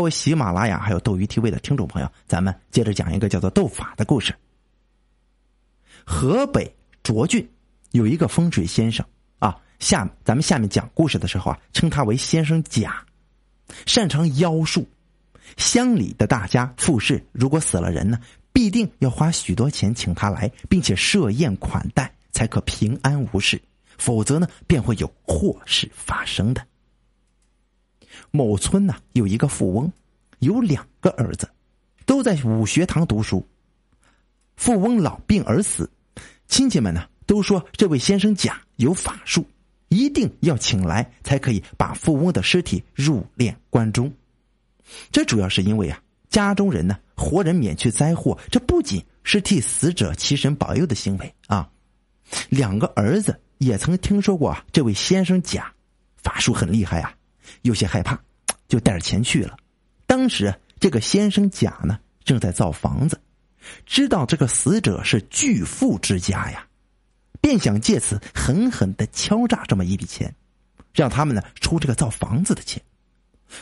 各位喜马拉雅还有斗鱼 TV 的听众朋友，咱们接着讲一个叫做斗法的故事。河北涿郡有一个风水先生啊，下咱们下面讲故事的时候啊，称他为先生甲，擅长妖术。乡里的大家富士如果死了人呢，必定要花许多钱请他来，并且设宴款待，才可平安无事。否则呢，便会有祸事发生的。某村呢有一个富翁，有两个儿子，都在武学堂读书。富翁老病而死，亲戚们呢都说这位先生甲有法术，一定要请来才可以把富翁的尸体入殓棺中。这主要是因为啊，家中人呢活人免去灾祸，这不仅是替死者祈神保佑的行为啊。两个儿子也曾听说过啊这位先生甲法术很厉害啊。有些害怕，就带着钱去了。当时这个先生甲呢，正在造房子，知道这个死者是巨富之家呀，便想借此狠狠的敲诈这么一笔钱，让他们呢出这个造房子的钱。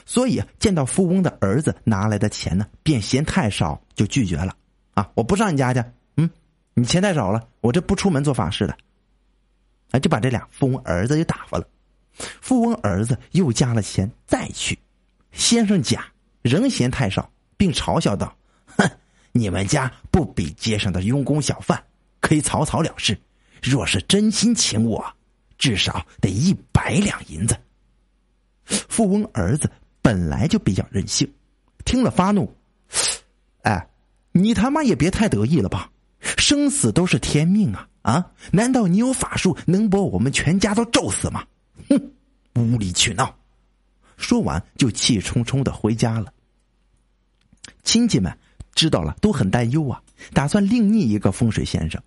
所以见到富翁的儿子拿来的钱呢，便嫌太少，就拒绝了。啊，我不上你家去，嗯，你钱太少了，我这不出门做法事的。啊，就把这俩富翁儿子就打发了。富翁儿子又加了钱再去，先生甲仍嫌太少，并嘲笑道：“哼，你们家不比街上的佣工小贩，可以草草了事。若是真心请我，至少得一百两银子。”富翁儿子本来就比较任性，听了发怒：“哎，你他妈也别太得意了吧！生死都是天命啊！啊，难道你有法术能把我们全家都咒死吗？”哼，无理取闹！说完就气冲冲的回家了。亲戚们知道了都很担忧啊，打算另觅一个风水先生，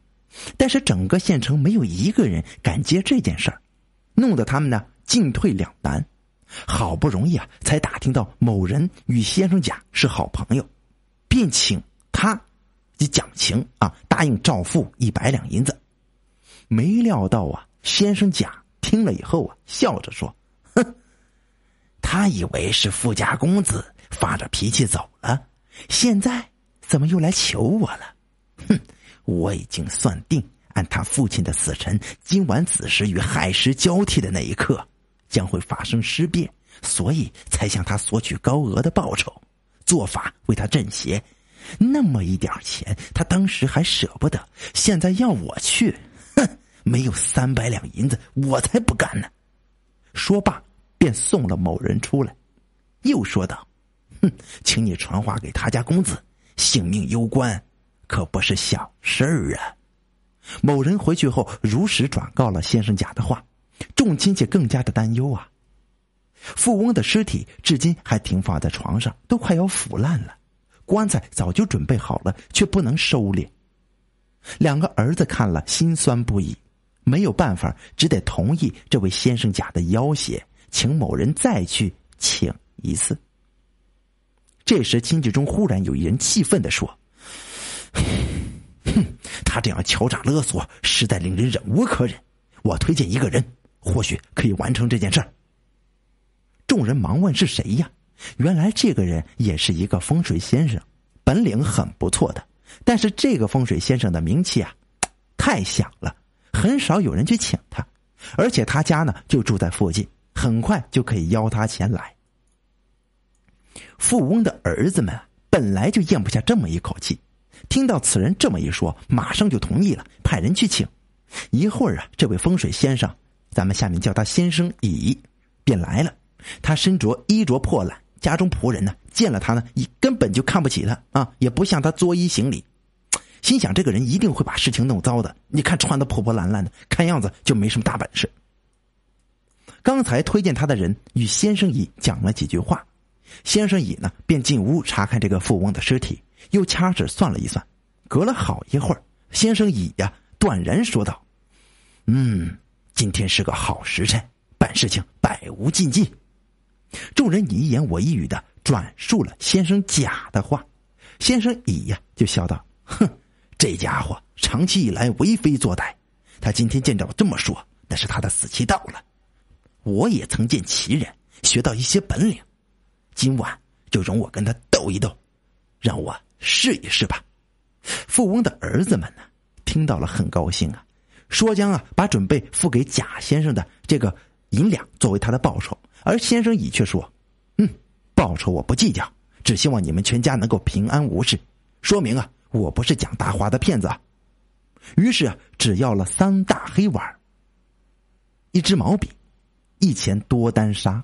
但是整个县城没有一个人敢接这件事儿，弄得他们呢进退两难。好不容易啊，才打听到某人与先生甲是好朋友，便请他及讲情啊，答应照付一百两银子。没料到啊，先生甲。听了以后啊，笑着说：“哼，他以为是富家公子发着脾气走了，现在怎么又来求我了？哼，我已经算定，按他父亲的死辰，今晚子时与亥时交替的那一刻，将会发生尸变，所以才向他索取高额的报酬，做法为他镇邪。那么一点钱，他当时还舍不得，现在要我去。”没有三百两银子，我才不干呢！说罢，便送了某人出来，又说道：“哼，请你传话给他家公子，性命攸关，可不是小事儿啊！”某人回去后，如实转告了先生甲的话，众亲戚更加的担忧啊。富翁的尸体至今还停放在床上，都快要腐烂了，棺材早就准备好了，却不能收敛。两个儿子看了，心酸不已。没有办法，只得同意这位先生甲的要挟，请某人再去请一次。这时，亲戚中忽然有一人气愤的说：“哼，他这样敲诈勒索，实在令人忍无可忍。我推荐一个人，或许可以完成这件事儿。”众人忙问：“是谁呀？”原来这个人也是一个风水先生，本领很不错的。但是这个风水先生的名气啊，太响了。很少有人去请他，而且他家呢就住在附近，很快就可以邀他前来。富翁的儿子们本来就咽不下这么一口气，听到此人这么一说，马上就同意了，派人去请。一会儿啊，这位风水先生，咱们下面叫他先生乙，便来了。他身着衣着破烂，家中仆人呢见了他呢，根本就看不起他啊，也不向他作揖行礼。心想这个人一定会把事情弄糟的。你看穿的破破烂烂的，看样子就没什么大本事。刚才推荐他的人与先生乙讲了几句话，先生乙呢便进屋查看这个富翁的尸体，又掐指算了一算，隔了好一会儿，先生乙呀断然说道：“嗯，今天是个好时辰，办事情百无禁忌。”众人你一言我一语的转述了先生甲的话，先生乙呀就笑道：“哼。”这家伙长期以来为非作歹，他今天见着我这么说，那是他的死期到了。我也曾见奇人，学到一些本领，今晚就容我跟他斗一斗，让我试一试吧。富翁的儿子们呢，听到了很高兴啊，说将啊把准备付给贾先生的这个银两作为他的报酬，而先生乙却说：“嗯，报酬我不计较，只希望你们全家能够平安无事，说明啊我不是讲大话的骗子。”。于是，只要了三大黑碗，一支毛笔，一钱多单沙。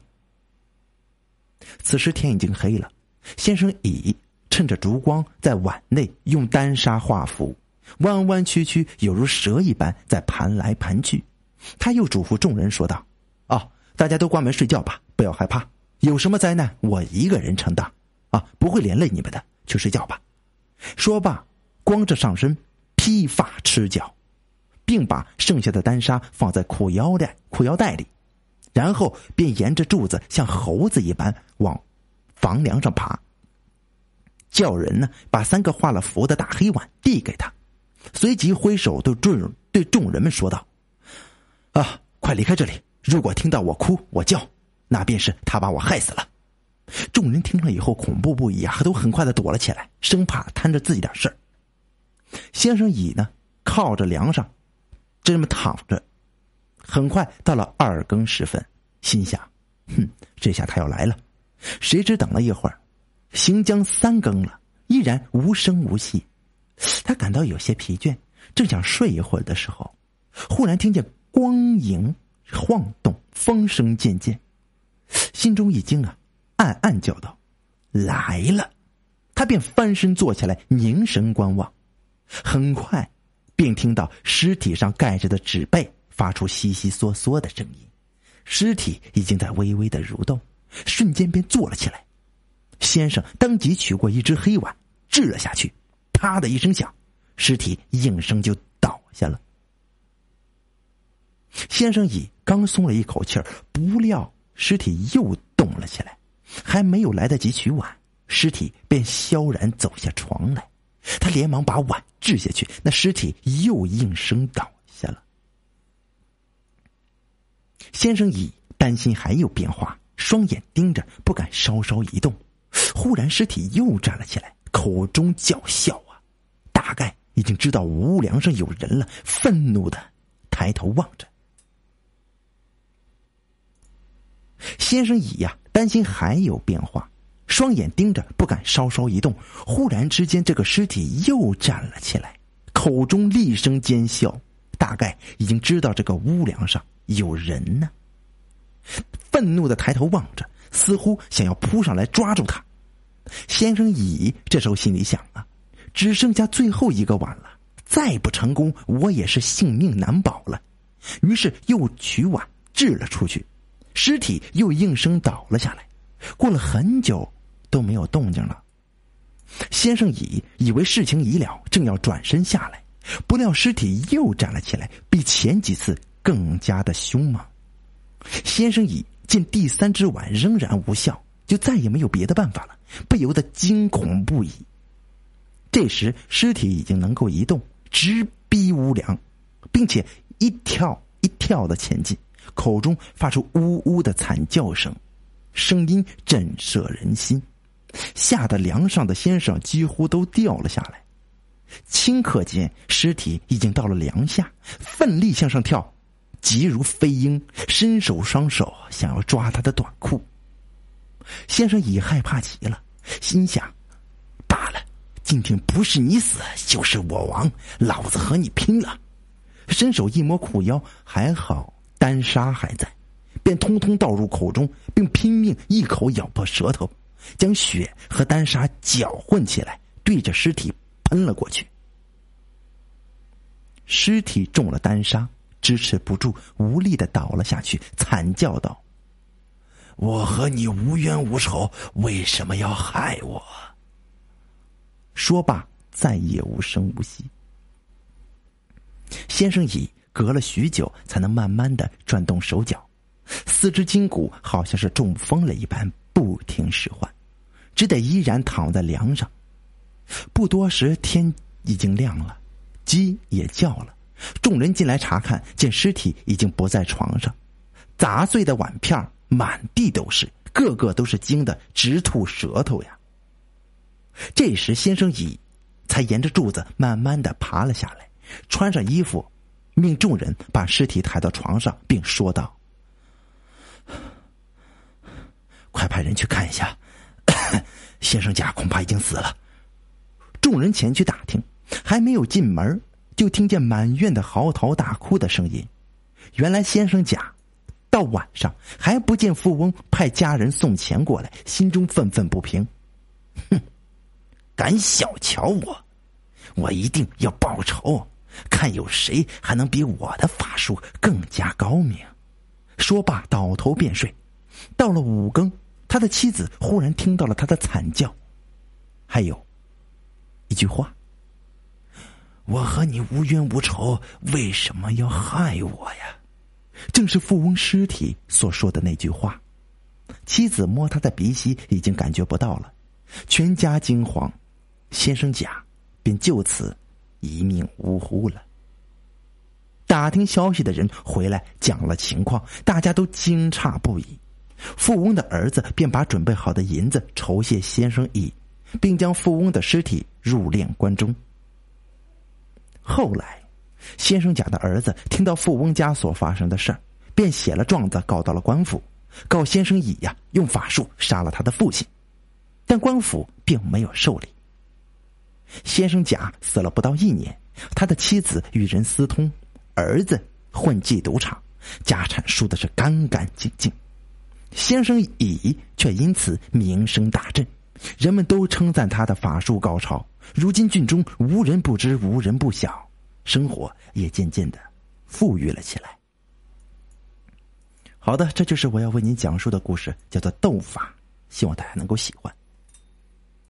此时天已经黑了，先生乙趁着烛光在碗内用丹砂画符，弯弯曲曲，有如蛇一般在盘来盘去。他又嘱咐众人说道：“啊，大家都关门睡觉吧，不要害怕，有什么灾难我一个人承担，啊，不会连累你们的，去睡觉吧。”说罢，光着上身，披发赤脚，并把剩下的丹砂放在裤腰带裤腰带里。然后便沿着柱子像猴子一般往房梁上爬，叫人呢把三个画了符的大黑碗递给他，随即挥手对众对众人们说道：“啊，快离开这里！如果听到我哭我叫，那便是他把我害死了。”众人听了以后恐怖不已啊，都很快的躲了起来，生怕摊着自己点事儿。先生乙呢靠着梁上，这么躺着。很快到了二更时分，心想：“哼，这下他要来了。”谁知等了一会儿，行将三更了，依然无声无息。他感到有些疲倦，正想睡一会儿的时候，忽然听见光影晃动，风声渐渐，心中一惊啊，暗暗叫道：“来了！”他便翻身坐起来，凝神观望。很快，便听到尸体上盖着的纸被。发出悉悉嗦嗦的声音，尸体已经在微微的蠕动，瞬间便坐了起来。先生当即取过一只黑碗，掷了下去，啪的一声响，尸体应声就倒下了。先生乙刚松了一口气儿，不料尸体又动了起来，还没有来得及取碗，尸体便萧然走下床来。他连忙把碗掷下去，那尸体又应声倒下了。先生乙担心还有变化，双眼盯着，不敢稍稍移动。忽然，尸体又站了起来，口中叫嚣啊，大概已经知道屋梁上有人了，愤怒的抬头望着。先生乙呀，担心还有变化，双眼盯着，不敢稍稍移动。忽然之间，这个尸体又站了起来，口中厉声尖笑，大概已经知道这个屋梁上。有人呢！愤怒的抬头望着，似乎想要扑上来抓住他。先生乙这时候心里想啊，只剩下最后一个碗了，再不成功，我也是性命难保了。于是又取碗掷了出去，尸体又应声倒了下来。过了很久都没有动静了。先生乙以为事情已了，正要转身下来，不料尸体又站了起来，比前几次。更加的凶猛。先生乙见第三只碗仍然无效，就再也没有别的办法了，不由得惊恐不已。这时尸体已经能够移动，直逼屋梁，并且一跳一跳的前进，口中发出呜呜的惨叫声，声音震慑人心，吓得梁上的先生几乎都掉了下来。顷刻间，尸体已经到了梁下，奋力向上跳。急如飞鹰，伸手双手想要抓他的短裤。先生已害怕极了，心想：罢了，今天不是你死就是我亡，老子和你拼了！伸手一摸裤腰，还好丹砂还在，便通通倒入口中，并拼命一口咬破舌头，将血和丹砂搅混起来，对着尸体喷了过去。尸体中了丹砂。支持不住，无力的倒了下去，惨叫道：“我和你无冤无仇，为什么要害我？”说罢，再也无声无息。先生乙隔了许久，才能慢慢的转动手脚，四肢筋骨好像是中风了一般，不听使唤，只得依然躺在梁上。不多时，天已经亮了，鸡也叫了。众人进来查看，见尸体已经不在床上，砸碎的碗片满地都是，个个都是惊得直吐舌头呀。这时，先生乙才沿着柱子慢慢的爬了下来，穿上衣服，命众人把尸体抬到床上，并说道：“快派人去看一下，先生甲恐怕已经死了。”众人前去打听，还没有进门，就听见满院的嚎啕大哭的声音。原来先生甲到晚上还不见富翁派家人送钱过来，心中愤愤不平。哼，敢小瞧我，我一定要报仇，看有谁还能比我的法术更加高明。说罢，倒头便睡。到了五更，他的妻子忽然听到了他的惨叫，还有一句话：“我和你无冤无仇，为什么要害我呀？”正是富翁尸体所说的那句话。妻子摸他的鼻息，已经感觉不到了，全家惊慌，先生甲便就此一命呜呼了。打听消息的人回来讲了情况，大家都惊诧不已。富翁的儿子便把准备好的银子酬谢先生乙，并将富翁的尸体入殓棺中。后来。先生甲的儿子听到富翁家所发生的事儿，便写了状子告到了官府，告先生乙呀用法术杀了他的父亲，但官府并没有受理。先生甲死了不到一年，他的妻子与人私通，儿子混迹赌场，家产输的是干干净净，先生乙却因此名声大振，人们都称赞他的法术高超。如今郡中无人不知，无人不晓。生活也渐渐的富裕了起来。好的，这就是我要为您讲述的故事，叫做斗法，希望大家能够喜欢。